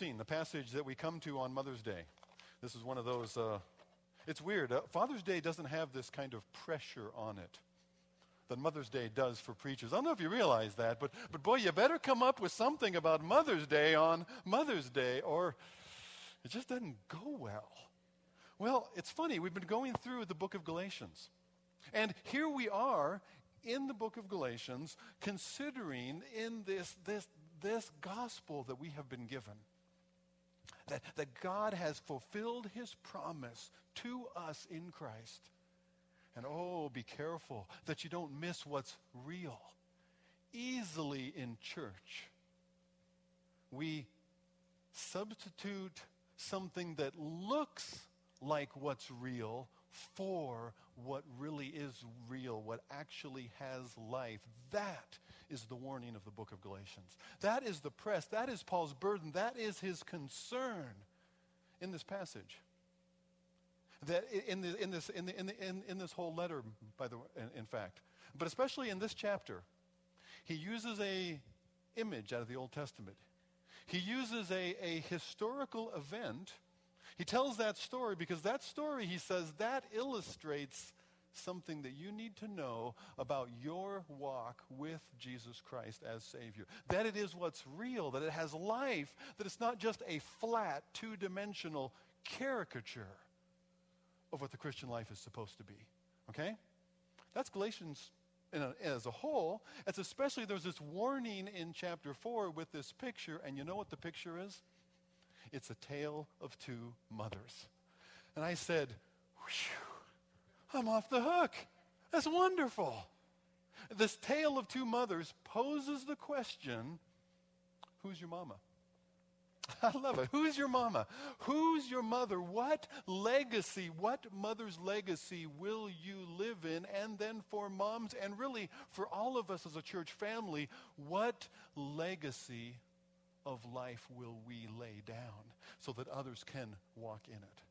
the passage that we come to on Mother's Day. This is one of those, uh, it's weird. Uh, Father's Day doesn't have this kind of pressure on it that Mother's Day does for preachers. I don't know if you realize that, but, but boy, you better come up with something about Mother's Day on Mother's Day, or it just doesn't go well. Well, it's funny. We've been going through the book of Galatians. And here we are in the book of Galatians, considering in this, this, this gospel that we have been given that, that God has fulfilled his promise to us in Christ. And oh, be careful that you don't miss what's real. Easily in church, we substitute something that looks like what's real for what really is real, what actually has life. That is the warning of the book of Galatians. That is the press. That is Paul's burden. That is his concern in this passage. That in, the, in, this, in, the, in, the, in, in this whole letter, by the way, in, in fact, but especially in this chapter, he uses a image out of the Old Testament. He uses a, a historical event. He tells that story because that story, he says, that illustrates something that you need to know about your walk with Jesus Christ as Savior. That it is what's real, that it has life, that it's not just a flat, two dimensional caricature of what the Christian life is supposed to be. Okay? That's Galatians a, as a whole. It's especially, there's this warning in chapter 4 with this picture, and you know what the picture is? It's a tale of two mothers. And I said, whew, I'm off the hook. That's wonderful. This tale of two mothers poses the question who's your mama? I love it. Who's your mama? Who's your mother? What legacy, what mother's legacy will you live in? And then for moms, and really for all of us as a church family, what legacy of life will we lay down so that others can walk in it?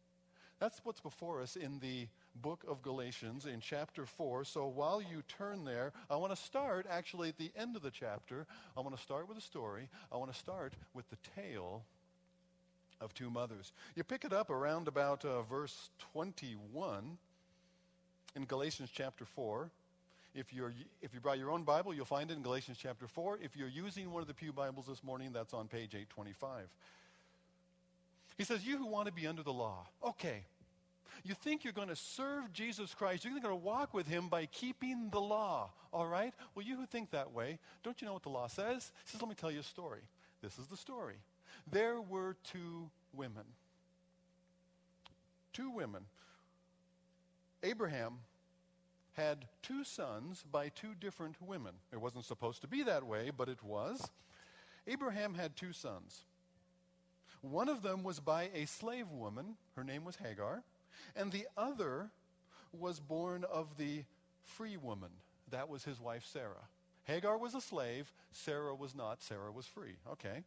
That's what's before us in the book of Galatians in chapter 4. So while you turn there, I want to start actually at the end of the chapter. I want to start with a story. I want to start with the tale of two mothers. You pick it up around about uh, verse 21 in Galatians chapter 4. If, you're, if you brought your own Bible, you'll find it in Galatians chapter 4. If you're using one of the Pew Bibles this morning, that's on page 825. He says, You who want to be under the law. Okay, you think you're going to serve Jesus Christ, you're going to walk with him by keeping the law, all right? Well, you who think that way, don't you know what the law says? It says, let me tell you a story. This is the story. There were two women. Two women. Abraham had two sons by two different women. It wasn't supposed to be that way, but it was. Abraham had two sons. One of them was by a slave woman. Her name was Hagar and the other was born of the free woman. That was his wife Sarah. Hagar was a slave, Sarah was not. Sarah was free. Okay.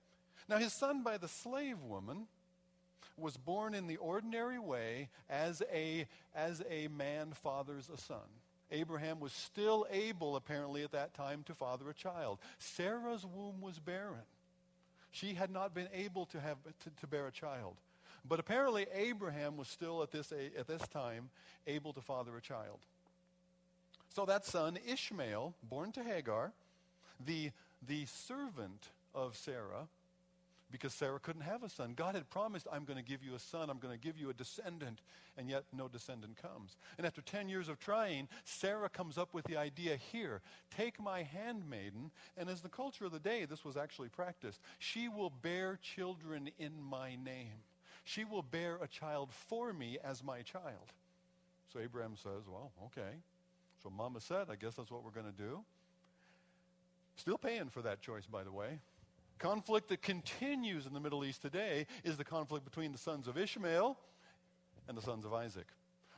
Now his son by the slave woman was born in the ordinary way as a, as a man fathers a son. Abraham was still able, apparently, at that time to father a child. Sarah's womb was barren. She had not been able to, have, to, to bear a child. But apparently, Abraham was still at this, at this time able to father a child. So that son, Ishmael, born to Hagar, the, the servant of Sarah, because Sarah couldn't have a son. God had promised, I'm going to give you a son, I'm going to give you a descendant, and yet no descendant comes. And after 10 years of trying, Sarah comes up with the idea here take my handmaiden, and as the culture of the day, this was actually practiced, she will bear children in my name. She will bear a child for me as my child. So Abraham says, Well, okay. So Mama said, I guess that's what we're going to do. Still paying for that choice, by the way. Conflict that continues in the Middle East today is the conflict between the sons of Ishmael and the sons of Isaac.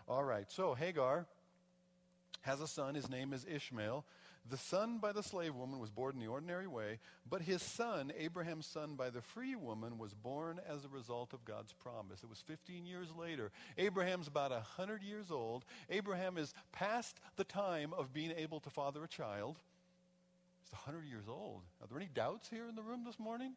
All right, so Hagar has a son. His name is Ishmael. The son by the slave woman was born in the ordinary way, but his son, Abraham's son by the free woman, was born as a result of God's promise. It was 15 years later. Abraham's about 100 years old. Abraham is past the time of being able to father a child. He's 100 years old. Are there any doubts here in the room this morning?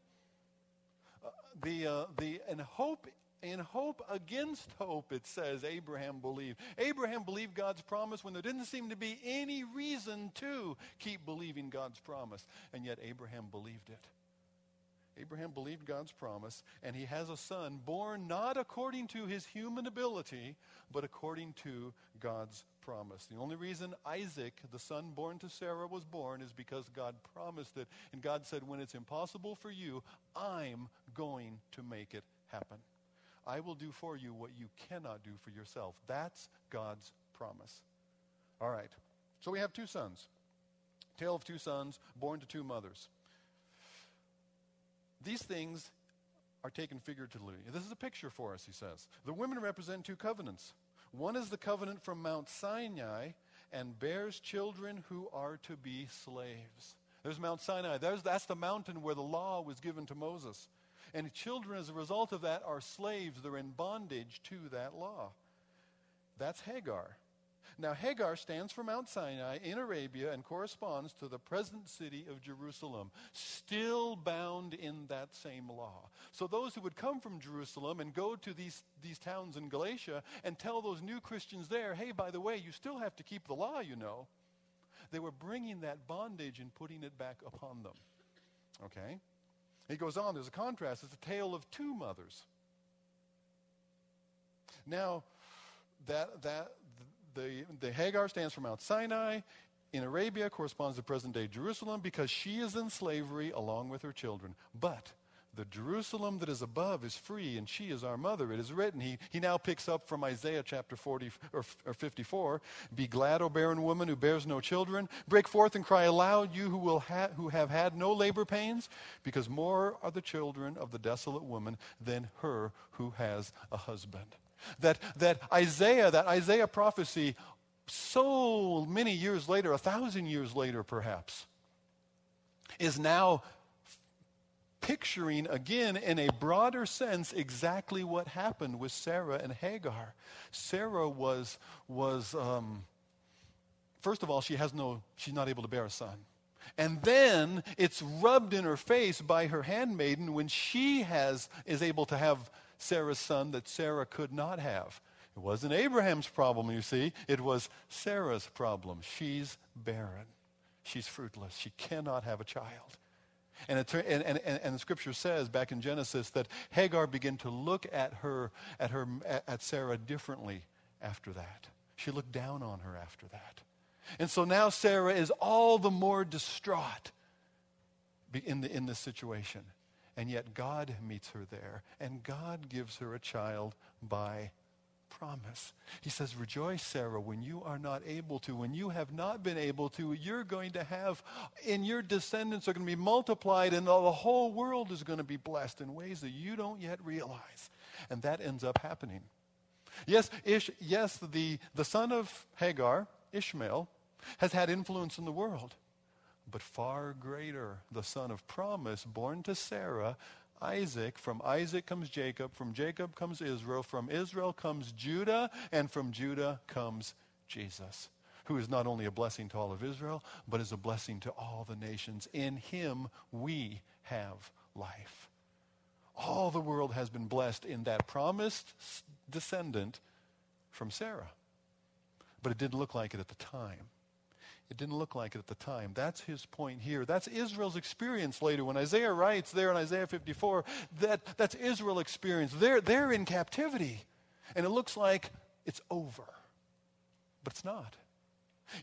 Uh, the, uh, the, and hope in hope against hope, it says Abraham believed. Abraham believed God's promise when there didn't seem to be any reason to keep believing God's promise. And yet Abraham believed it. Abraham believed God's promise, and he has a son born not according to his human ability, but according to God's promise. The only reason Isaac, the son born to Sarah, was born is because God promised it. And God said, When it's impossible for you, I'm going to make it happen. I will do for you what you cannot do for yourself. That's God's promise. All right. So we have two sons. Tale of two sons born to two mothers. These things are taken figuratively. This is a picture for us, he says. The women represent two covenants. One is the covenant from Mount Sinai and bears children who are to be slaves. There's Mount Sinai. There's, that's the mountain where the law was given to Moses. And children, as a result of that, are slaves. They're in bondage to that law. That's Hagar. Now, Hagar stands for Mount Sinai in Arabia and corresponds to the present city of Jerusalem, still bound in that same law. So, those who would come from Jerusalem and go to these, these towns in Galatia and tell those new Christians there, hey, by the way, you still have to keep the law, you know, they were bringing that bondage and putting it back upon them. Okay? He goes on, there's a contrast. It's a tale of two mothers. Now, that, that, the, the Hagar stands for Mount Sinai. In Arabia corresponds to present day Jerusalem because she is in slavery along with her children. But the Jerusalem that is above is free, and she is our mother. It is written. He, he now picks up from Isaiah chapter 40 or, or 54. Be glad, O barren woman who bears no children. Break forth and cry aloud, you who, will ha- who have had no labor pains, because more are the children of the desolate woman than her who has a husband. That, that Isaiah, that Isaiah prophecy, so many years later, a thousand years later perhaps, is now picturing again in a broader sense exactly what happened with Sarah and Hagar. Sarah was, was um, first of all, she has no, she's not able to bear a son. And then it's rubbed in her face by her handmaiden when she has, is able to have Sarah's son that Sarah could not have. It wasn't Abraham's problem, you see. It was Sarah's problem. She's barren. She's fruitless. She cannot have a child. And, it, and, and, and, the scripture says back in Genesis that Hagar began to look at her, at her, at Sarah differently after that. She looked down on her after that. And so now Sarah is all the more distraught in, the, in this situation. And yet God meets her there, and God gives her a child by promise. He says, Rejoice, Sarah, when you are not able to, when you have not been able to, you're going to have, and your descendants are going to be multiplied, and the whole world is going to be blessed in ways that you don't yet realize. And that ends up happening. Yes, Ish, yes, the, the son of Hagar, Ishmael, has had influence in the world. But far greater, the son of promise, born to Sarah, Isaac. From Isaac comes Jacob. From Jacob comes Israel. From Israel comes Judah. And from Judah comes Jesus, who is not only a blessing to all of Israel, but is a blessing to all the nations. In him we have life. All the world has been blessed in that promised descendant from Sarah. But it didn't look like it at the time. It didn't look like it at the time. That's his point here. That's Israel's experience later. When Isaiah writes there in Isaiah 54, that, that's Israel's experience. They're, they're in captivity. And it looks like it's over. But it's not.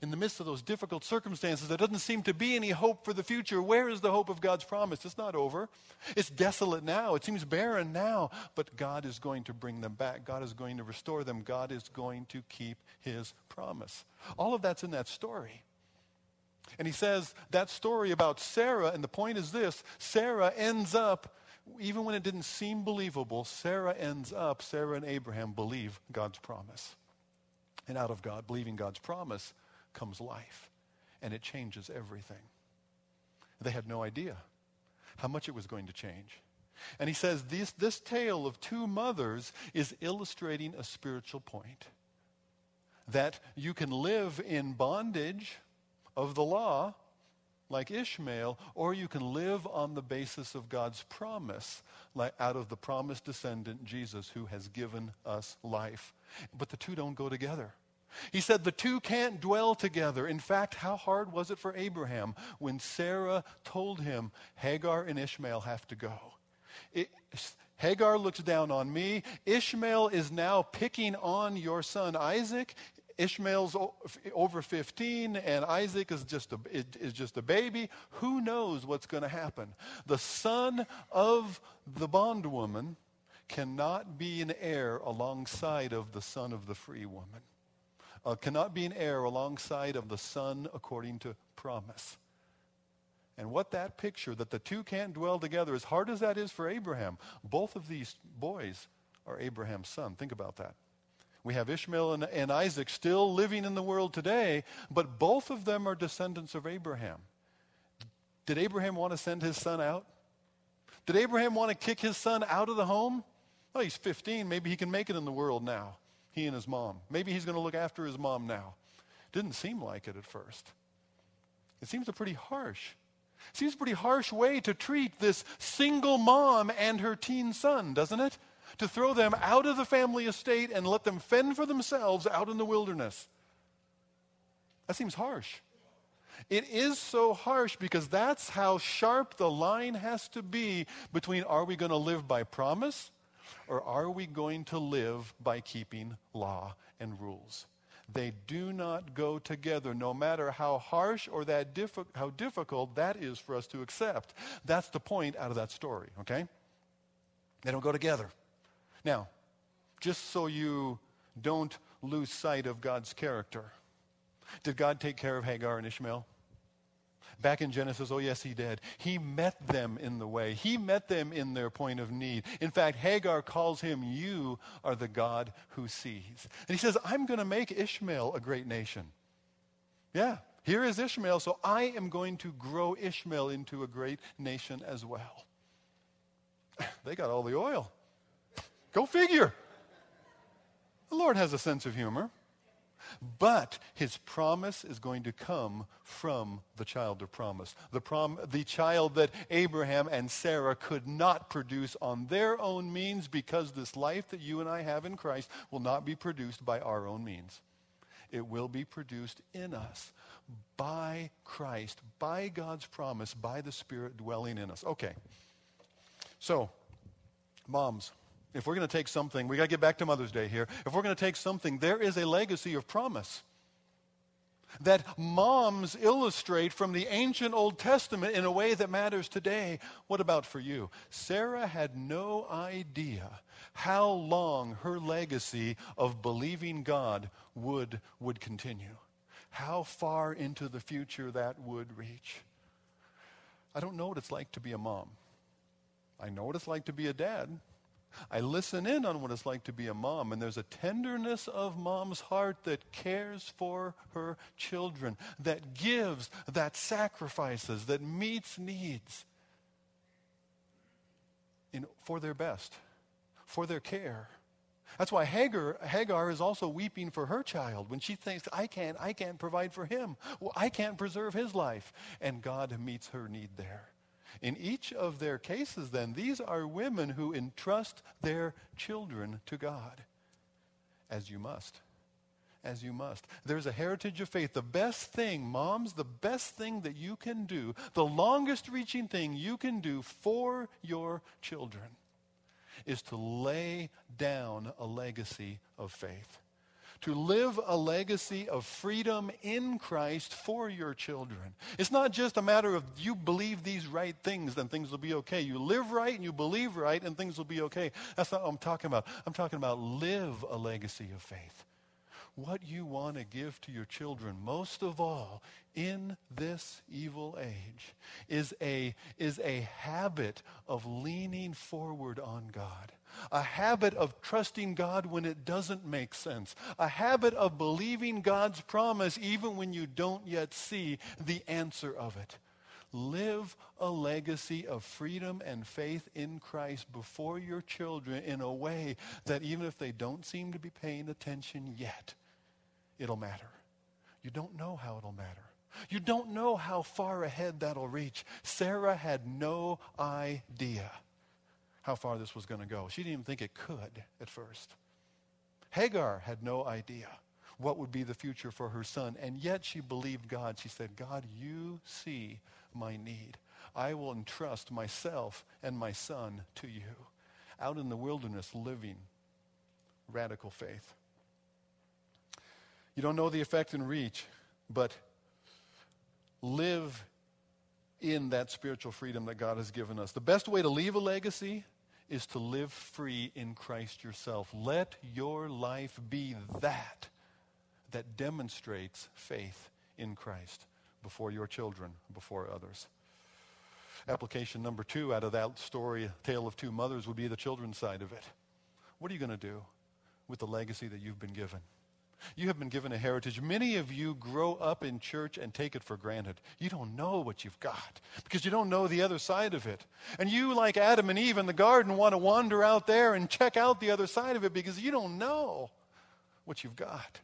In the midst of those difficult circumstances, there doesn't seem to be any hope for the future. Where is the hope of God's promise? It's not over. It's desolate now. It seems barren now. But God is going to bring them back. God is going to restore them. God is going to keep his promise. All of that's in that story. And he says that story about Sarah, and the point is this Sarah ends up, even when it didn't seem believable, Sarah ends up, Sarah and Abraham believe God's promise. And out of God, believing God's promise, comes life. And it changes everything. They had no idea how much it was going to change. And he says this, this tale of two mothers is illustrating a spiritual point. That you can live in bondage of the law, like Ishmael, or you can live on the basis of God's promise, like out of the promised descendant, Jesus, who has given us life. But the two don't go together. He said the two can't dwell together. In fact, how hard was it for Abraham when Sarah told him Hagar and Ishmael have to go? It, Hagar looks down on me. Ishmael is now picking on your son Isaac. Ishmael's over 15 and Isaac is just a, is just a baby. Who knows what's going to happen? The son of the bondwoman cannot be an heir alongside of the son of the free woman. Uh, cannot be an heir alongside of the son according to promise. And what that picture, that the two can't dwell together, as hard as that is for Abraham, both of these boys are Abraham's son. Think about that. We have Ishmael and, and Isaac still living in the world today, but both of them are descendants of Abraham. Did Abraham want to send his son out? Did Abraham want to kick his son out of the home? Well, he's 15. Maybe he can make it in the world now, he and his mom. Maybe he's going to look after his mom now. Didn't seem like it at first. It seems a pretty harsh. Seems a pretty harsh way to treat this single mom and her teen son, doesn't it? To throw them out of the family estate and let them fend for themselves out in the wilderness. That seems harsh. It is so harsh because that's how sharp the line has to be between are we going to live by promise or are we going to live by keeping law and rules? They do not go together, no matter how harsh or that diffi- how difficult that is for us to accept. That's the point out of that story, okay? They don't go together. Now, just so you don't lose sight of God's character, did God take care of Hagar and Ishmael? Back in Genesis, oh yes, he did. He met them in the way. He met them in their point of need. In fact, Hagar calls him, You are the God who sees. And he says, I'm going to make Ishmael a great nation. Yeah, here is Ishmael, so I am going to grow Ishmael into a great nation as well. They got all the oil. Go figure. The Lord has a sense of humor. But his promise is going to come from the child of promise. The, prom- the child that Abraham and Sarah could not produce on their own means because this life that you and I have in Christ will not be produced by our own means. It will be produced in us by Christ, by God's promise, by the Spirit dwelling in us. Okay. So, moms if we're going to take something, we got to get back to Mother's Day here. If we're going to take something, there is a legacy of promise that moms illustrate from the ancient Old Testament in a way that matters today. What about for you? Sarah had no idea how long her legacy of believing God would, would continue, how far into the future that would reach. I don't know what it's like to be a mom. I know what it's like to be a dad. I listen in on what it's like to be a mom, and there's a tenderness of mom's heart that cares for her children, that gives, that sacrifices, that meets needs in, for their best, for their care. That's why Hagar, Hagar is also weeping for her child when she thinks, I can't, I can't provide for him. Well, I can't preserve his life. And God meets her need there. In each of their cases, then, these are women who entrust their children to God, as you must. As you must. There's a heritage of faith. The best thing, moms, the best thing that you can do, the longest reaching thing you can do for your children, is to lay down a legacy of faith to live a legacy of freedom in Christ for your children. It's not just a matter of you believe these right things, then things will be okay. You live right and you believe right, and things will be okay. That's not what I'm talking about. I'm talking about live a legacy of faith. What you want to give to your children, most of all, in this evil age, is a, is a habit of leaning forward on God a habit of trusting God when it doesn't make sense, a habit of believing God's promise even when you don't yet see the answer of it. Live a legacy of freedom and faith in Christ before your children in a way that even if they don't seem to be paying attention yet, it'll matter. You don't know how it'll matter. You don't know how far ahead that'll reach. Sarah had no idea how far this was going to go. She didn't even think it could at first. Hagar had no idea what would be the future for her son, and yet she believed God. She said, God, you see my need. I will entrust myself and my son to you. Out in the wilderness, living radical faith. You don't know the effect and reach, but live in that spiritual freedom that God has given us. The best way to leave a legacy is to live free in Christ yourself. Let your life be that that demonstrates faith in Christ before your children, before others. Application number two out of that story, Tale of Two Mothers, would be the children's side of it. What are you going to do with the legacy that you've been given? You have been given a heritage. Many of you grow up in church and take it for granted. You don't know what you've got because you don't know the other side of it. And you, like Adam and Eve in the garden, want to wander out there and check out the other side of it because you don't know what you've got.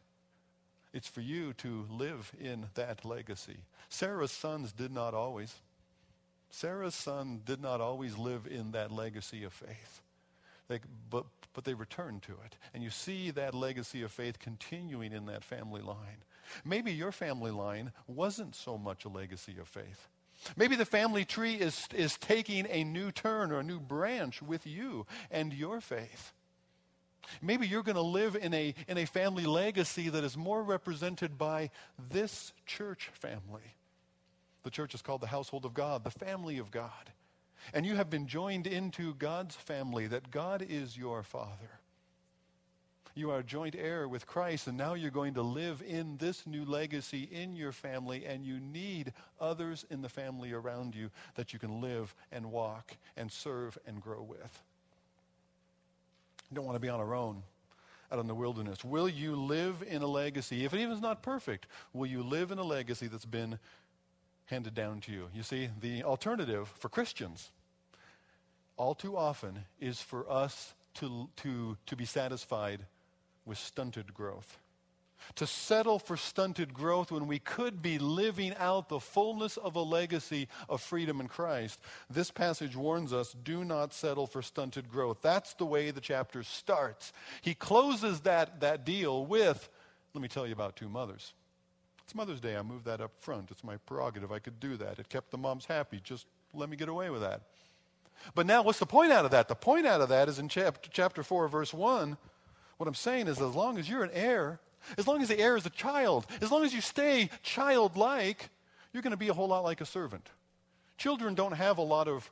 It's for you to live in that legacy. Sarah's sons did not always. Sarah's son did not always live in that legacy of faith. They, but, but they return to it. And you see that legacy of faith continuing in that family line. Maybe your family line wasn't so much a legacy of faith. Maybe the family tree is, is taking a new turn or a new branch with you and your faith. Maybe you're going to live in a, in a family legacy that is more represented by this church family. The church is called the household of God, the family of God. And you have been joined into God's family, that God is your Father. You are a joint heir with Christ, and now you're going to live in this new legacy in your family, and you need others in the family around you that you can live and walk and serve and grow with. You don't want to be on our own out in the wilderness. Will you live in a legacy, if it even is not perfect, will you live in a legacy that's been handed down to you? You see, the alternative for Christians all too often is for us to, to, to be satisfied with stunted growth to settle for stunted growth when we could be living out the fullness of a legacy of freedom in Christ. This passage warns us do not settle for stunted growth. That's the way the chapter starts. He closes that, that deal with, let me tell you about two mothers. It's Mother's Day. I moved that up front. It's my prerogative. I could do that. It kept the moms happy. Just let me get away with that. But now, what's the point out of that? The point out of that is in chapter, chapter 4, verse 1. What I'm saying is, as long as you're an heir, as long as the heir is a child, as long as you stay childlike, you're going to be a whole lot like a servant. Children don't have a lot of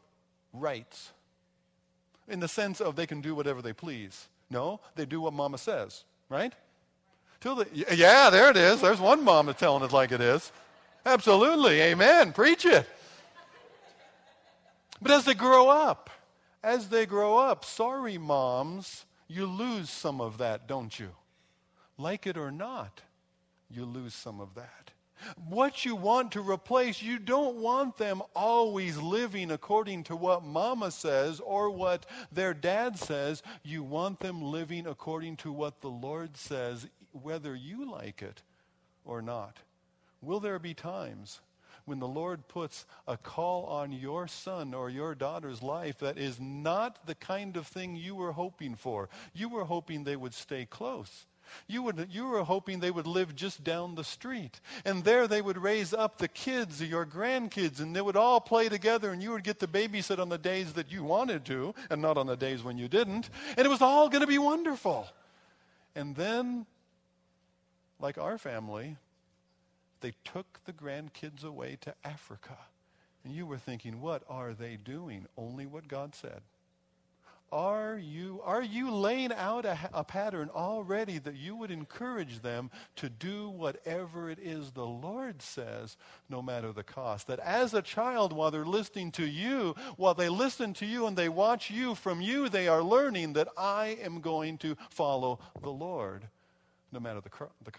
rights in the sense of they can do whatever they please. No, they do what mama says, right? Till the, yeah, there it is. There's one mama telling it like it is. Absolutely. Amen. Preach it. But as they grow up, as they grow up, sorry, moms, you lose some of that, don't you? like it or not, you lose some of that. What you want to replace, you don't want them always living according to what mama says or what their dad says. You want them living according to what the Lord says, whether you like it or not. Will there be times when the Lord puts a call on your son or your daughter's life that is not the kind of thing you were hoping for? You were hoping they would stay close. You, would, you were hoping they would live just down the street. And there they would raise up the kids, your grandkids, and they would all play together, and you would get to babysit on the days that you wanted to, and not on the days when you didn't. And it was all going to be wonderful. And then, like our family, they took the grandkids away to Africa. And you were thinking, what are they doing? Only what God said. Are you, are you laying out a, a, pattern already that you would encourage them to do whatever it is the Lord says, no matter the cost? That as a child, while they're listening to you, while they listen to you and they watch you from you, they are learning that I am going to follow the Lord, no matter the, the,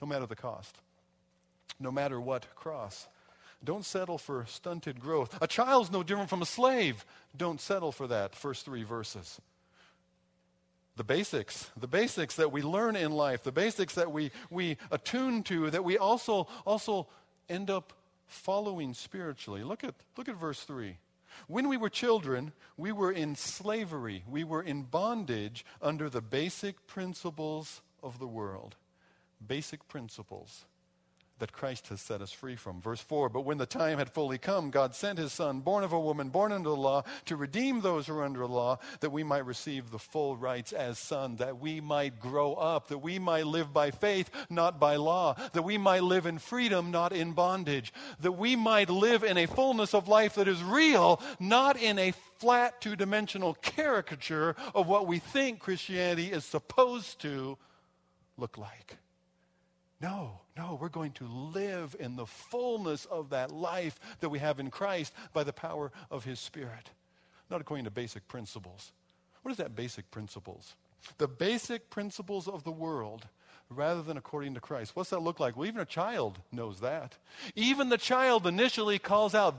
no matter the cost, no matter what cross. Don't settle for stunted growth. A child's no different from a slave. Don't settle for that. First three verses. The basics, the basics that we learn in life, the basics that we, we attune to, that we also, also end up following spiritually. Look at, look at verse 3. When we were children, we were in slavery. We were in bondage under the basic principles of the world. Basic principles that Christ has set us free from. Verse 4 But when the time had fully come, God sent his Son, born of a woman, born under the law, to redeem those who are under the law, that we might receive the full rights as sons, that we might grow up, that we might live by faith, not by law, that we might live in freedom, not in bondage, that we might live in a fullness of life that is real, not in a flat two dimensional caricature of what we think Christianity is supposed to look like. No, no, we're going to live in the fullness of that life that we have in Christ by the power of His Spirit, not according to basic principles. What is that basic principles? The basic principles of the world rather than according to Christ. What's that look like? Well, even a child knows that. Even the child initially calls out,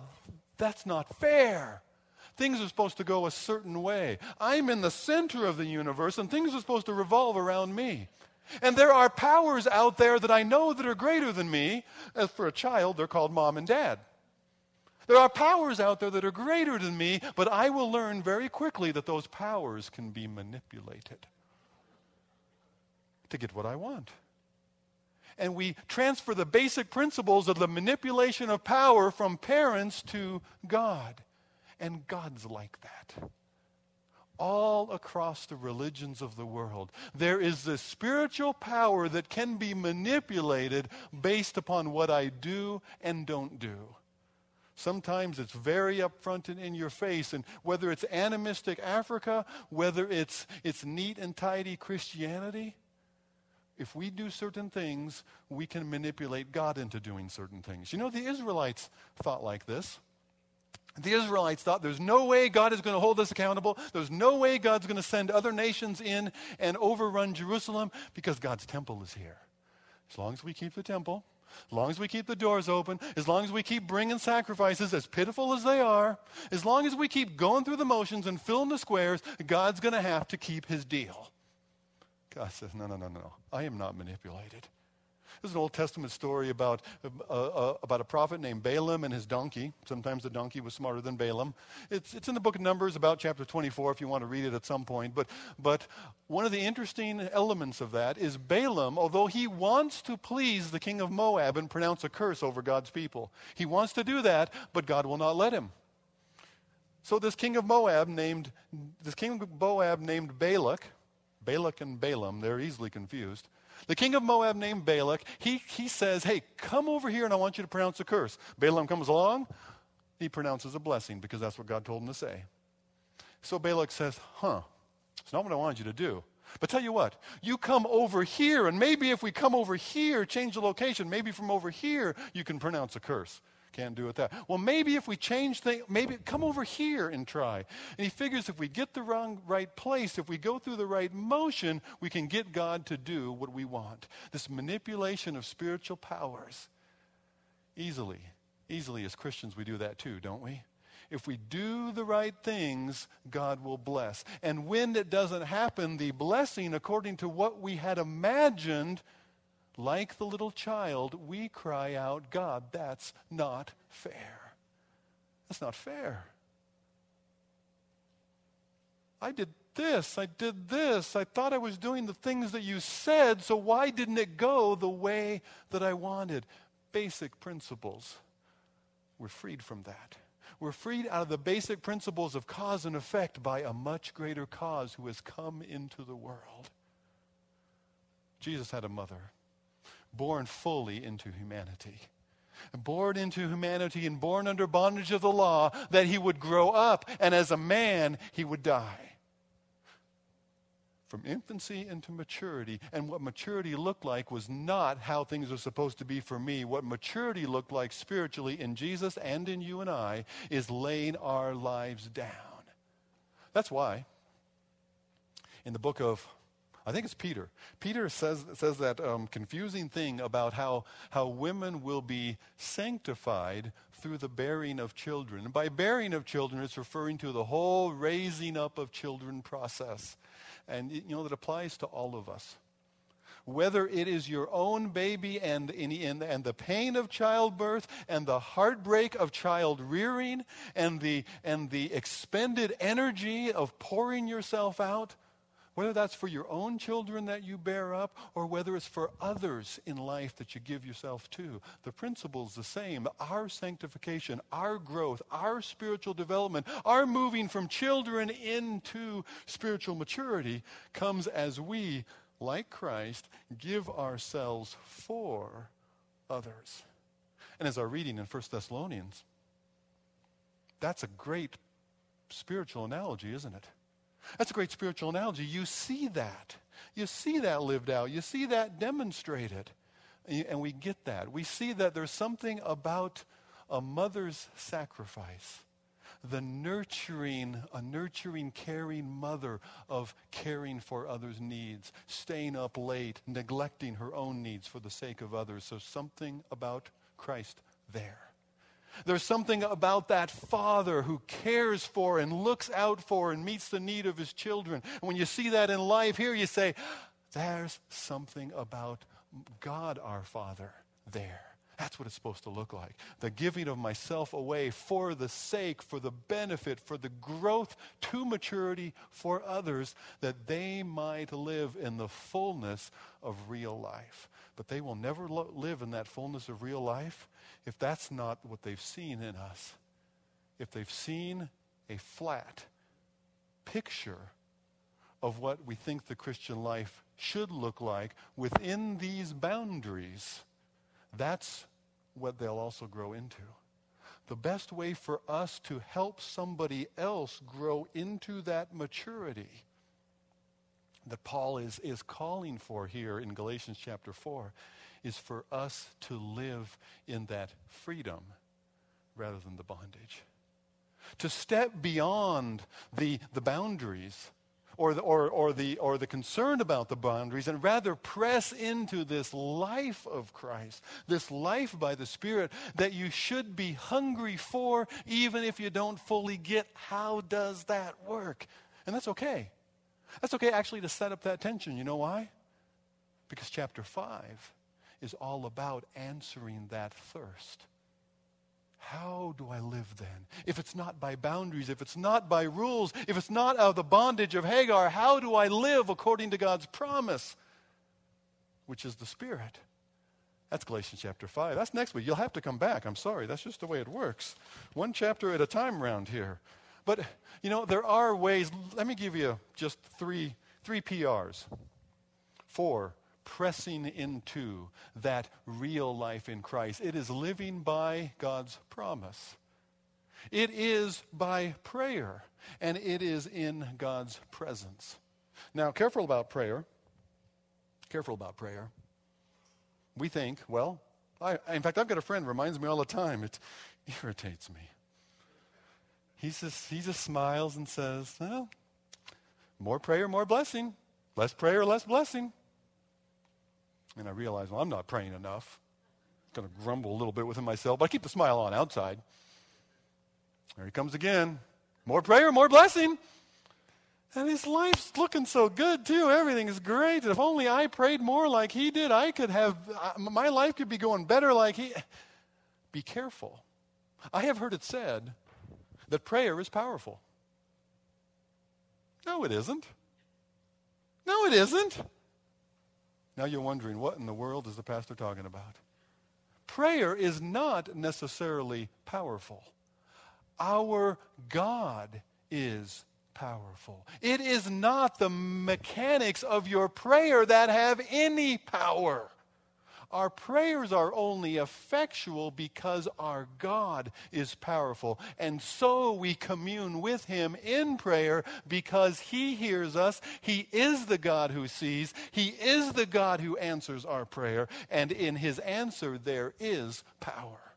That's not fair. Things are supposed to go a certain way. I'm in the center of the universe, and things are supposed to revolve around me. And there are powers out there that I know that are greater than me. As for a child, they're called mom and dad. There are powers out there that are greater than me, but I will learn very quickly that those powers can be manipulated to get what I want. And we transfer the basic principles of the manipulation of power from parents to God. And God's like that all across the religions of the world. There is this spiritual power that can be manipulated based upon what I do and don't do. Sometimes it's very upfront and in your face. And whether it's animistic Africa, whether it's, it's neat and tidy Christianity, if we do certain things, we can manipulate God into doing certain things. You know, the Israelites thought like this. The Israelites thought there's no way God is going to hold us accountable. There's no way God's going to send other nations in and overrun Jerusalem because God's temple is here. As long as we keep the temple, as long as we keep the doors open, as long as we keep bringing sacrifices, as pitiful as they are, as long as we keep going through the motions and filling the squares, God's going to have to keep his deal. God says, no, no, no, no. I am not manipulated. There's an Old Testament story about, uh, uh, about a prophet named Balaam and his donkey. Sometimes the donkey was smarter than Balaam. It's, it's in the book of Numbers, about chapter 24, if you want to read it at some point. But, but one of the interesting elements of that is Balaam, although he wants to please the king of Moab and pronounce a curse over God's people, he wants to do that, but God will not let him. So this king of Moab named this king of Moab named Balak, Balak and Balaam, they're easily confused. The king of Moab named Balak, he, he says, Hey, come over here and I want you to pronounce a curse. Balaam comes along, he pronounces a blessing because that's what God told him to say. So Balak says, Huh, it's not what I wanted you to do. But tell you what, you come over here, and maybe if we come over here, change the location, maybe from over here you can pronounce a curse. Can't do it that. Well, maybe if we change things, maybe come over here and try. And he figures if we get the wrong right place, if we go through the right motion, we can get God to do what we want. This manipulation of spiritual powers. Easily, easily as Christians, we do that too, don't we? If we do the right things, God will bless. And when it doesn't happen, the blessing, according to what we had imagined, like the little child, we cry out, God, that's not fair. That's not fair. I did this, I did this, I thought I was doing the things that you said, so why didn't it go the way that I wanted? Basic principles. We're freed from that. We're freed out of the basic principles of cause and effect by a much greater cause who has come into the world. Jesus had a mother born fully into humanity. Born into humanity and born under bondage of the law, that he would grow up and as a man he would die. From infancy into maturity. And what maturity looked like was not how things were supposed to be for me. What maturity looked like spiritually in Jesus and in you and I is laying our lives down. That's why in the book of I think it's Peter. Peter says, says that um, confusing thing about how, how women will be sanctified through the bearing of children. And by bearing of children, it's referring to the whole raising up of children process. And, you know, that applies to all of us. whether it is your own baby and, and, and the pain of childbirth and the heartbreak of child rearing and the, and the expended energy of pouring yourself out, whether that's for your own children that you bear up or whether it's for others in life that you give yourself to, the principle is the same. Our sanctification, our growth, our spiritual development, our moving from children into spiritual maturity comes as we like Christ, give ourselves for others. And as our reading in 1 Thessalonians, that's a great spiritual analogy, isn't it? That's a great spiritual analogy. You see that. You see that lived out. You see that demonstrated. And we get that. We see that there's something about a mother's sacrifice the nurturing, a nurturing, caring mother of caring for others' needs, staying up late, neglecting her own needs for the sake of others. So something about Christ there. There's something about that father who cares for and looks out for and meets the need of his children. And when you see that in life here, you say, there's something about God our Father there. That's what it's supposed to look like. The giving of myself away for the sake, for the benefit, for the growth to maturity for others, that they might live in the fullness of real life. But they will never lo- live in that fullness of real life if that's not what they've seen in us. If they've seen a flat picture of what we think the Christian life should look like within these boundaries, that's what they'll also grow into. The best way for us to help somebody else grow into that maturity that Paul is, is calling for here in Galatians chapter 4 is for us to live in that freedom rather than the bondage. To step beyond the, the boundaries or the, or, or, the, or the concern about the boundaries and rather press into this life of Christ, this life by the Spirit that you should be hungry for, even if you don't fully get how does that work. And that's okay. That's okay actually to set up that tension. You know why? Because chapter 5 is all about answering that thirst. How do I live then? If it's not by boundaries, if it's not by rules, if it's not out of the bondage of Hagar, how do I live according to God's promise, which is the Spirit? That's Galatians chapter 5. That's next week. You'll have to come back. I'm sorry. That's just the way it works. One chapter at a time around here. But, you know, there are ways. Let me give you just three, three PRs. Four pressing into that real life in Christ. It is living by God's promise. It is by prayer, and it is in God's presence. Now, careful about prayer. Careful about prayer. We think, well, I, in fact, I've got a friend reminds me all the time. It irritates me. He just, he just smiles and says, well, more prayer, more blessing. Less prayer, less blessing. And I realize, well, I'm not praying enough. I'm going to grumble a little bit within myself, but I keep the smile on outside. There he comes again. More prayer, more blessing. And his life's looking so good, too. Everything is great. If only I prayed more like he did, I could have, uh, my life could be going better like he. Be careful. I have heard it said that prayer is powerful. No, it isn't. No, it isn't. Now you're wondering, what in the world is the pastor talking about? Prayer is not necessarily powerful. Our God is powerful. It is not the mechanics of your prayer that have any power. Our prayers are only effectual because our God is powerful. And so we commune with Him in prayer because He hears us. He is the God who sees. He is the God who answers our prayer. And in His answer, there is power.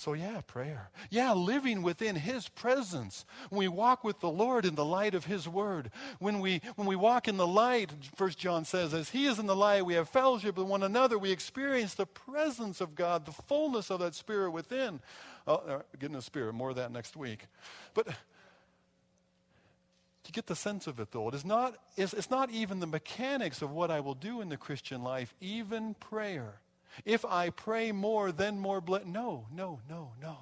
So, yeah, prayer. Yeah, living within His presence. When we walk with the Lord in the light of His Word. When we, when we walk in the light, First John says, as He is in the light, we have fellowship with one another. We experience the presence of God, the fullness of that Spirit within. Oh, getting Spirit, more of that next week. But you get the sense of it, though? It is not, it's, it's not even the mechanics of what I will do in the Christian life, even prayer. If I pray more, then more blessed. No, no, no, no.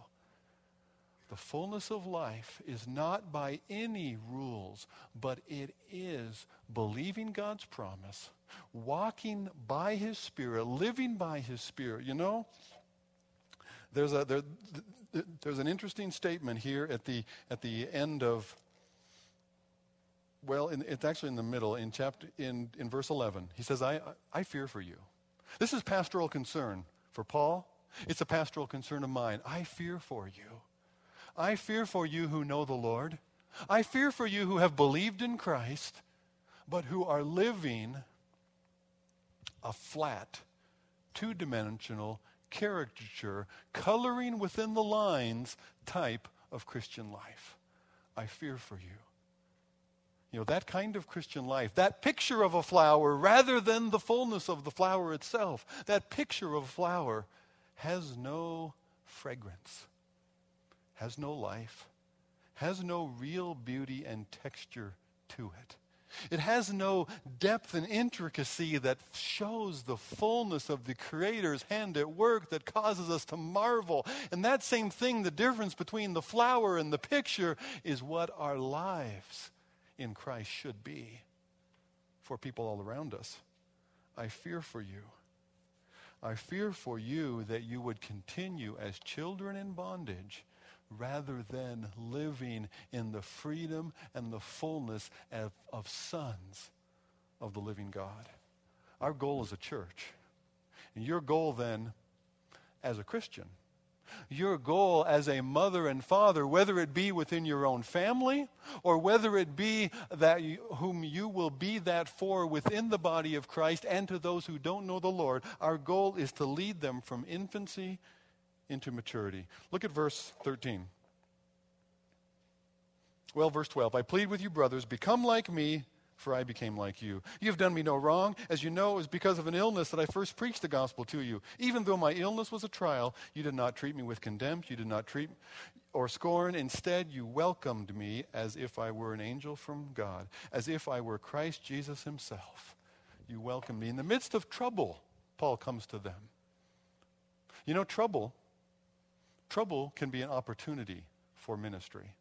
The fullness of life is not by any rules, but it is believing God's promise, walking by His Spirit, living by His Spirit. You know, there's, a, there, there's an interesting statement here at the, at the end of, well, in, it's actually in the middle, in, chapter, in, in verse 11. He says, I, I fear for you. This is pastoral concern for Paul. It's a pastoral concern of mine. I fear for you. I fear for you who know the Lord. I fear for you who have believed in Christ, but who are living a flat, two dimensional caricature, coloring within the lines type of Christian life. I fear for you. You know, that kind of Christian life, that picture of a flower rather than the fullness of the flower itself, that picture of a flower has no fragrance has no life, has no real beauty and texture to it. It has no depth and intricacy that shows the fullness of the Creator's hand at work that causes us to marvel. And that same thing, the difference between the flower and the picture, is what our lives in Christ should be for people all around us. I fear for you. I fear for you that you would continue as children in bondage rather than living in the freedom and the fullness of, of sons of the living God. Our goal as a church, and your goal then as a Christian, your goal as a mother and father, whether it be within your own family or whether it be that you, whom you will be that for within the body of Christ and to those who don't know the Lord, our goal is to lead them from infancy into maturity. Look at verse 13. Well, verse 12 I plead with you, brothers, become like me, for I became like you. You have done me no wrong. As you know, it was because of an illness that I first preached the gospel to you. Even though my illness was a trial, you did not treat me with contempt. You did not treat or scorn. Instead, you welcomed me as if I were an angel from God, as if I were Christ Jesus himself. You welcomed me. In the midst of trouble, Paul comes to them. You know, trouble Trouble can be an opportunity for ministry.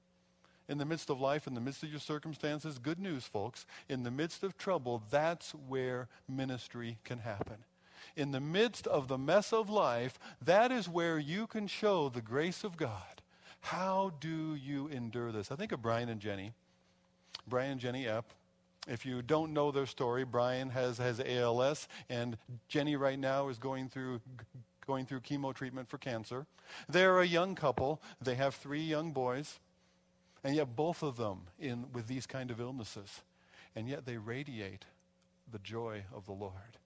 In the midst of life, in the midst of your circumstances, good news, folks. In the midst of trouble, that's where ministry can happen. In the midst of the mess of life, that is where you can show the grace of God. How do you endure this? I think of Brian and Jenny. Brian and Jenny Epp. If you don't know their story, Brian has, has ALS, and Jenny right now is going through going through chemo treatment for cancer. They're a young couple. They have three young boys. And yet both of them in with these kind of illnesses. And yet they radiate the joy of the Lord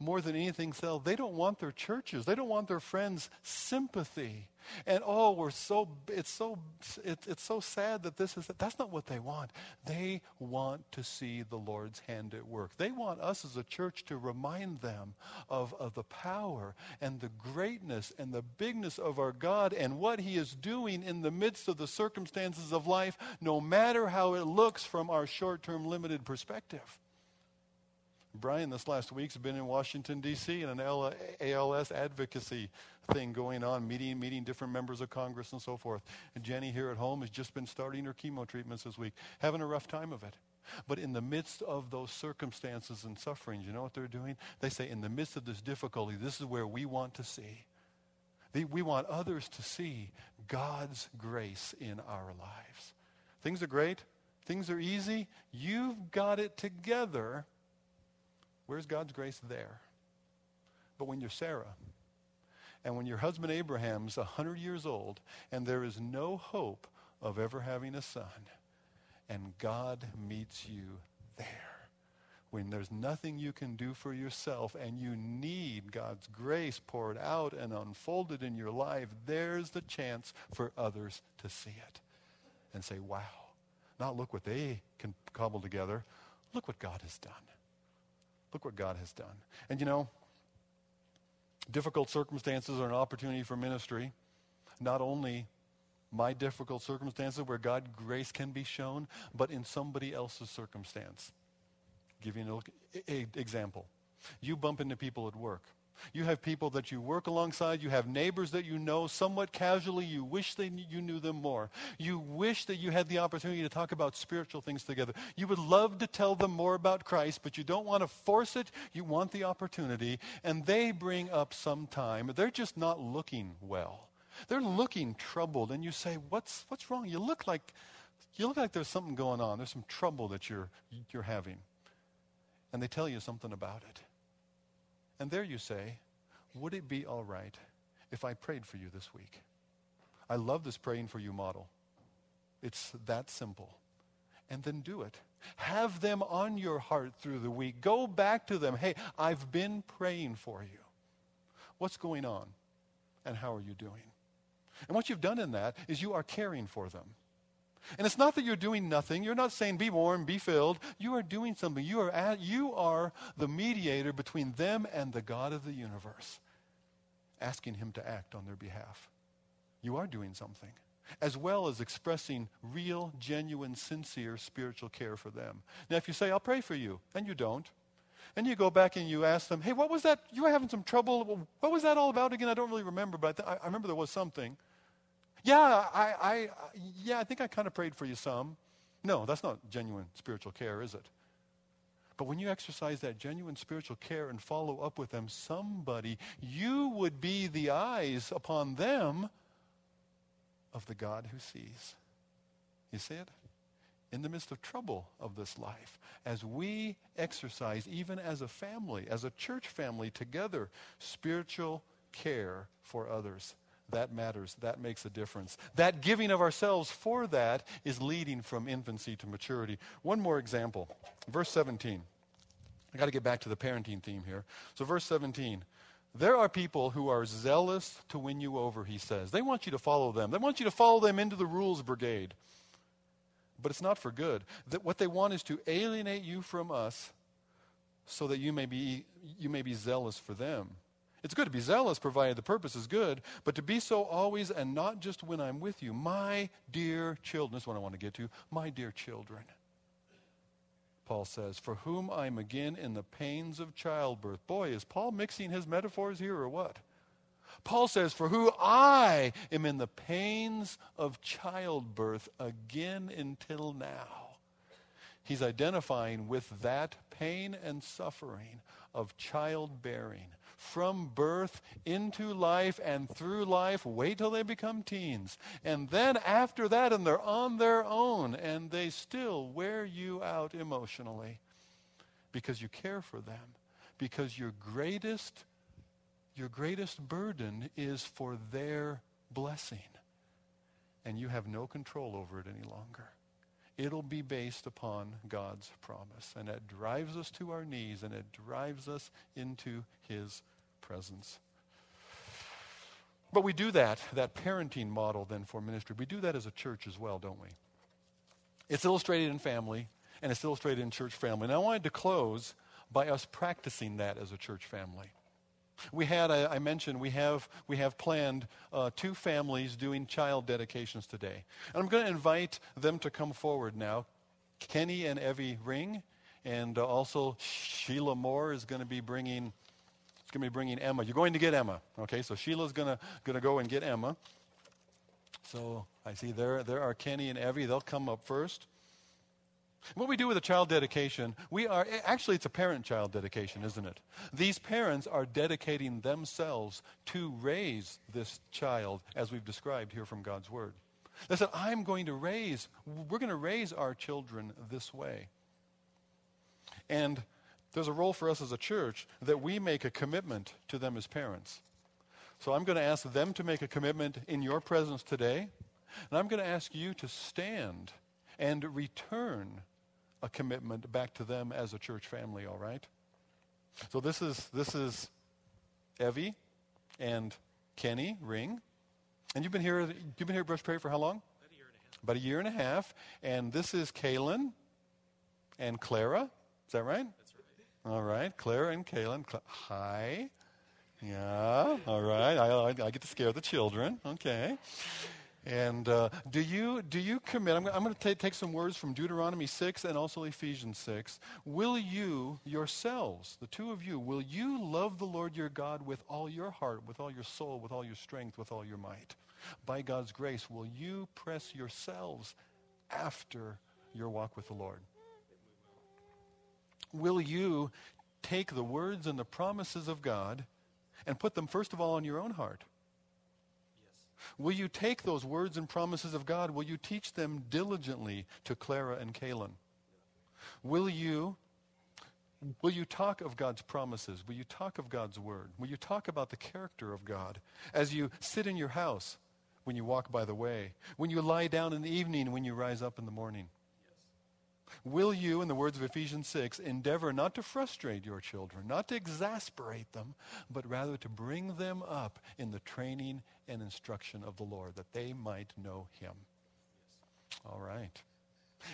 more than anything else, they don't want their churches, they don't want their friends' sympathy. And oh, we're so it's so it, it's so sad that this is that's not what they want. They want to see the Lord's hand at work. They want us as a church to remind them of, of the power and the greatness and the bigness of our God and what He is doing in the midst of the circumstances of life, no matter how it looks from our short-term limited perspective. Brian, this last week, has been in Washington, D.C., in an ALS advocacy thing going on, meeting, meeting different members of Congress and so forth. And Jenny here at home has just been starting her chemo treatments this week, having a rough time of it. But in the midst of those circumstances and sufferings, you know what they're doing? They say, in the midst of this difficulty, this is where we want to see. We want others to see God's grace in our lives. Things are great. Things are easy. You've got it together Where's God's grace there? But when you're Sarah, and when your husband Abraham's 100 years old, and there is no hope of ever having a son, and God meets you there, when there's nothing you can do for yourself and you need God's grace poured out and unfolded in your life, there's the chance for others to see it and say, wow. Not look what they can cobble together. Look what God has done. Look what God has done. And you know, difficult circumstances are an opportunity for ministry, not only my difficult circumstances where God grace can be shown, but in somebody else's circumstance. Give you an example. You bump into people at work. You have people that you work alongside. You have neighbors that you know somewhat casually. You wish they, you knew them more. You wish that you had the opportunity to talk about spiritual things together. You would love to tell them more about Christ, but you don't want to force it. You want the opportunity. And they bring up some time. They're just not looking well. They're looking troubled, and you say, What's, what's wrong? You look like you look like there's something going on. There's some trouble that you're, you're having. And they tell you something about it. And there you say, Would it be all right if I prayed for you this week? I love this praying for you model. It's that simple. And then do it. Have them on your heart through the week. Go back to them. Hey, I've been praying for you. What's going on? And how are you doing? And what you've done in that is you are caring for them. And it's not that you're doing nothing. You're not saying, be warm, be filled. You are doing something. You are, at, you are the mediator between them and the God of the universe, asking Him to act on their behalf. You are doing something, as well as expressing real, genuine, sincere spiritual care for them. Now, if you say, I'll pray for you, and you don't, and you go back and you ask them, hey, what was that? You were having some trouble. What was that all about again? I don't really remember, but I, I remember there was something. Yeah, I, I, yeah, I think I kind of prayed for you some. No, that's not genuine spiritual care, is it? But when you exercise that genuine spiritual care and follow up with them, somebody, you would be the eyes upon them of the God who sees. You see it? In the midst of trouble of this life, as we exercise, even as a family, as a church family together, spiritual care for others. That matters. That makes a difference. That giving of ourselves for that is leading from infancy to maturity. One more example. Verse 17. I got to get back to the parenting theme here. So, verse 17. There are people who are zealous to win you over, he says. They want you to follow them. They want you to follow them into the rules brigade. But it's not for good. That what they want is to alienate you from us so that you may be, you may be zealous for them. It's good to be zealous, provided the purpose is good, but to be so always and not just when I'm with you. My dear children, this is what I want to get to. My dear children. Paul says, For whom I'm again in the pains of childbirth. Boy, is Paul mixing his metaphors here or what? Paul says, For who I am in the pains of childbirth again until now. He's identifying with that pain and suffering of childbearing from birth into life and through life. Wait till they become teens. And then after that, and they're on their own, and they still wear you out emotionally because you care for them. Because your greatest, your greatest burden is for their blessing. And you have no control over it any longer it'll be based upon God's promise. And it drives us to our knees and it drives us into his presence. But we do that, that parenting model then for ministry. We do that as a church as well, don't we? It's illustrated in family and it's illustrated in church family. And I wanted to close by us practicing that as a church family. We had, I, I mentioned, we have, we have planned uh, two families doing child dedications today. And I'm going to invite them to come forward now. Kenny and Evie Ring, and uh, also Sheila Moore is going to be bringing, it's going to be bringing Emma. You're going to get Emma, okay? So Sheila's going to going to go and get Emma. So I see there there are Kenny and Evie. They'll come up first. What we do with a child dedication, we are actually it's a parent-child dedication, isn't it? These parents are dedicating themselves to raise this child as we've described here from God's word. They said, I'm going to raise, we're going to raise our children this way. And there's a role for us as a church that we make a commitment to them as parents. So I'm going to ask them to make a commitment in your presence today. And I'm going to ask you to stand and return a commitment back to them as a church family, all right? So this is this is Evie and Kenny Ring. And you've been here you've been here at Brush Prairie for how long? About a year and a half. About a year and a half. And this is Kaylin and Clara. Is that right? That's right. All right. Clara and Kaylin. Hi. Yeah. All right. I, I, I get to scare the children. Okay. And uh, do you do you commit? I'm, I'm going to take some words from Deuteronomy 6 and also Ephesians 6. Will you yourselves, the two of you, will you love the Lord your God with all your heart, with all your soul, with all your strength, with all your might? By God's grace, will you press yourselves after your walk with the Lord? Will you take the words and the promises of God and put them first of all on your own heart? Will you take those words and promises of God? Will you teach them diligently to Clara and Kaylin? Will you Will you talk of God's promises? Will you talk of God's word? Will you talk about the character of God as you sit in your house, when you walk by the way, when you lie down in the evening, when you rise up in the morning? Will you, in the words of Ephesians 6, endeavor not to frustrate your children, not to exasperate them, but rather to bring them up in the training and instruction of the Lord, that they might know him? All right.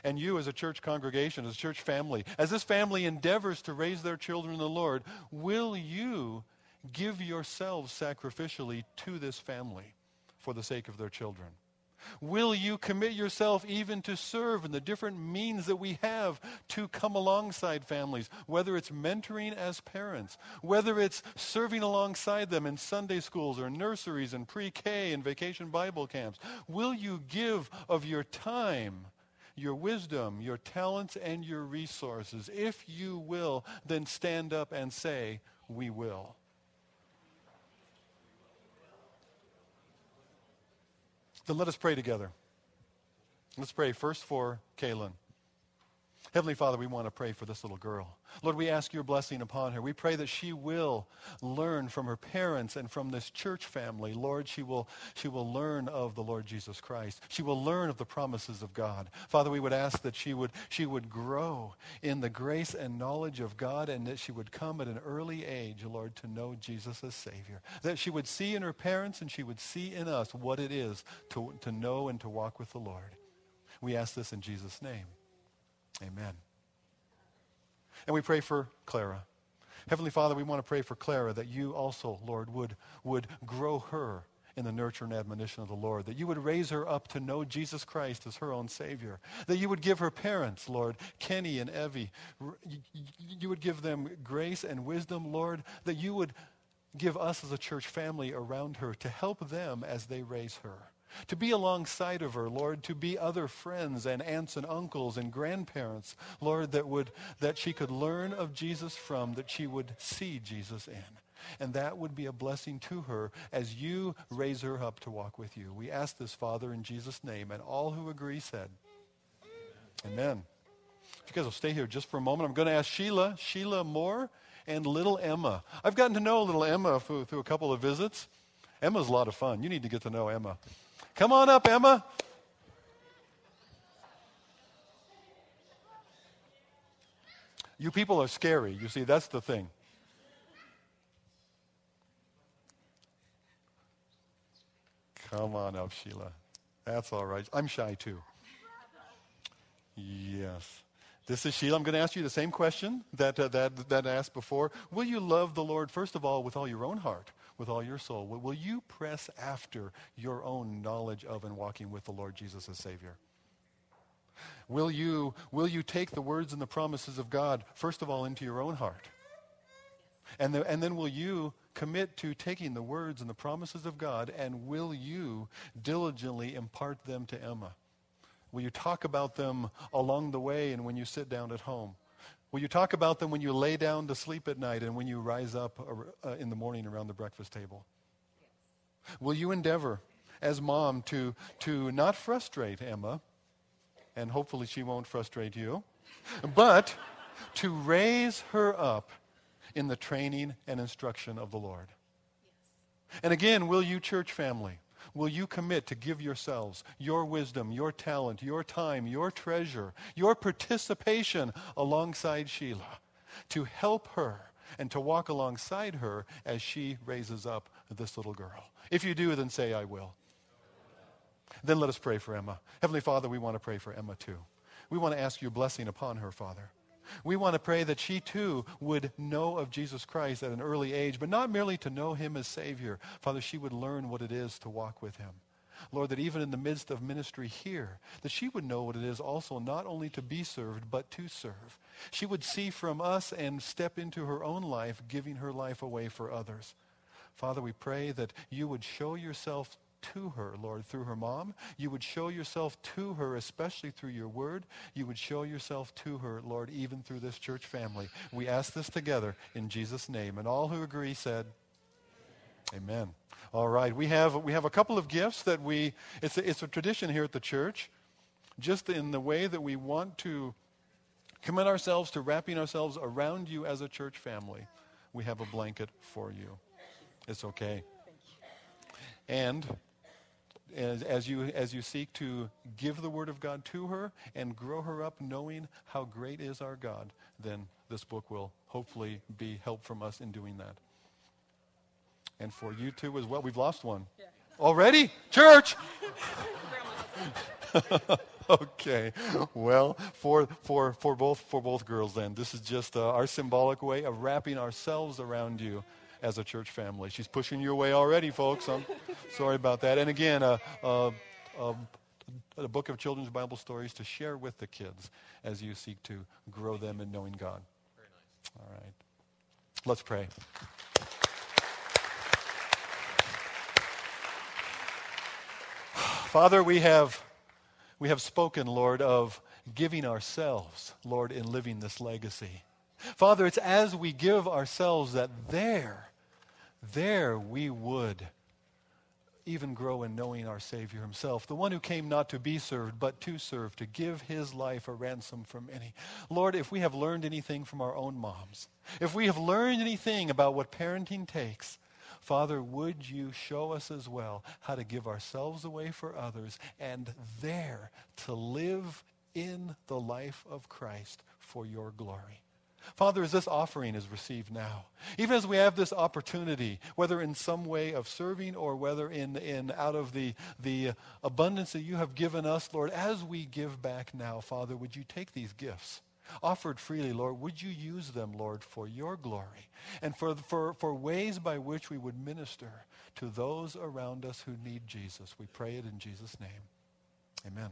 And you, as a church congregation, as a church family, as this family endeavors to raise their children in the Lord, will you give yourselves sacrificially to this family for the sake of their children? Will you commit yourself even to serve in the different means that we have to come alongside families, whether it's mentoring as parents, whether it's serving alongside them in Sunday schools or nurseries and pre K and vacation Bible camps? Will you give of your time? Your wisdom, your talents, and your resources. If you will, then stand up and say, We will. Then let us pray together. Let's pray first for Kaylin. Heavenly Father, we want to pray for this little girl. Lord, we ask your blessing upon her. We pray that she will learn from her parents and from this church family. Lord, she will, she will learn of the Lord Jesus Christ. She will learn of the promises of God. Father, we would ask that she would, she would grow in the grace and knowledge of God and that she would come at an early age, Lord, to know Jesus as Savior. That she would see in her parents and she would see in us what it is to, to know and to walk with the Lord. We ask this in Jesus' name. Amen. And we pray for Clara. Heavenly Father, we want to pray for Clara that you also, Lord, would, would grow her in the nurture and admonition of the Lord, that you would raise her up to know Jesus Christ as her own Savior, that you would give her parents, Lord, Kenny and Evie, you would give them grace and wisdom, Lord, that you would give us as a church family around her to help them as they raise her to be alongside of her, Lord, to be other friends and aunts and uncles and grandparents, Lord, that would that she could learn of Jesus from, that she would see Jesus in. And that would be a blessing to her as you raise her up to walk with you. We ask this, Father, in Jesus' name. And all who agree said, Amen. If you guys will stay here just for a moment, I'm going to ask Sheila, Sheila Moore, and little Emma. I've gotten to know little Emma through, through a couple of visits. Emma's a lot of fun. You need to get to know Emma. Come on up, Emma. You people are scary. You see, that's the thing. Come on up, Sheila. That's all right. I'm shy too. Yes. This is Sheila. I'm going to ask you the same question that, uh, that, that I asked before. Will you love the Lord, first of all, with all your own heart? With all your soul, will you press after your own knowledge of and walking with the Lord Jesus as Savior? Will you, will you take the words and the promises of God, first of all, into your own heart? And, the, and then will you commit to taking the words and the promises of God, and will you diligently impart them to Emma? Will you talk about them along the way and when you sit down at home? Will you talk about them when you lay down to sleep at night and when you rise up uh, in the morning around the breakfast table? Will you endeavor as mom to, to not frustrate Emma, and hopefully she won't frustrate you, but to raise her up in the training and instruction of the Lord? And again, will you, church family, will you commit to give yourselves your wisdom, your talent, your time, your treasure, your participation alongside Sheila to help her and to walk alongside her as she raises up this little girl? If you do, then say, I will. Then let us pray for Emma. Heavenly Father, we want to pray for Emma too. We want to ask your blessing upon her, Father. We want to pray that she too would know of Jesus Christ at an early age, but not merely to know him as Savior. Father, she would learn what it is to walk with him. Lord, that even in the midst of ministry here, that she would know what it is also not only to be served, but to serve. She would see from us and step into her own life, giving her life away for others. Father, we pray that you would show yourself to her, Lord, through her mom. You would show yourself to her, especially through your word. You would show yourself to her, Lord, even through this church family. We ask this together in Jesus' name. And all who agree said, Amen. All right, we have, we have a couple of gifts that we, it's a, it's a tradition here at the church, just in the way that we want to commit ourselves to wrapping ourselves around you as a church family. We have a blanket for you. It's okay. And as, as, you, as you seek to give the Word of God to her and grow her up knowing how great is our God, then this book will hopefully be help from us in doing that. And for you too as well. We've lost one. Yeah. Already? Church! okay. Well, for, for, for, both, for both girls then, this is just uh, our symbolic way of wrapping ourselves around you as a church family. She's pushing you away already, folks. I'm sorry about that. And again, uh, uh, uh, a book of children's Bible stories to share with the kids as you seek to grow them in knowing God. Very nice. All right. Let's pray. Father, we have, we have spoken, Lord, of giving ourselves, Lord, in living this legacy. Father, it's as we give ourselves that there there we would even grow in knowing our Savior Himself, the one who came not to be served, but to serve, to give His life a ransom for many. Lord, if we have learned anything from our own moms, if we have learned anything about what parenting takes, Father, would you show us as well how to give ourselves away for others and there to live in the life of Christ for your glory? Father, as this offering is received now, even as we have this opportunity, whether in some way of serving or whether in, in out of the, the abundance that you have given us, Lord, as we give back now, Father, would you take these gifts? Offered freely, Lord, would you use them, Lord, for your glory and for, for, for ways by which we would minister to those around us who need Jesus? We pray it in Jesus' name. Amen.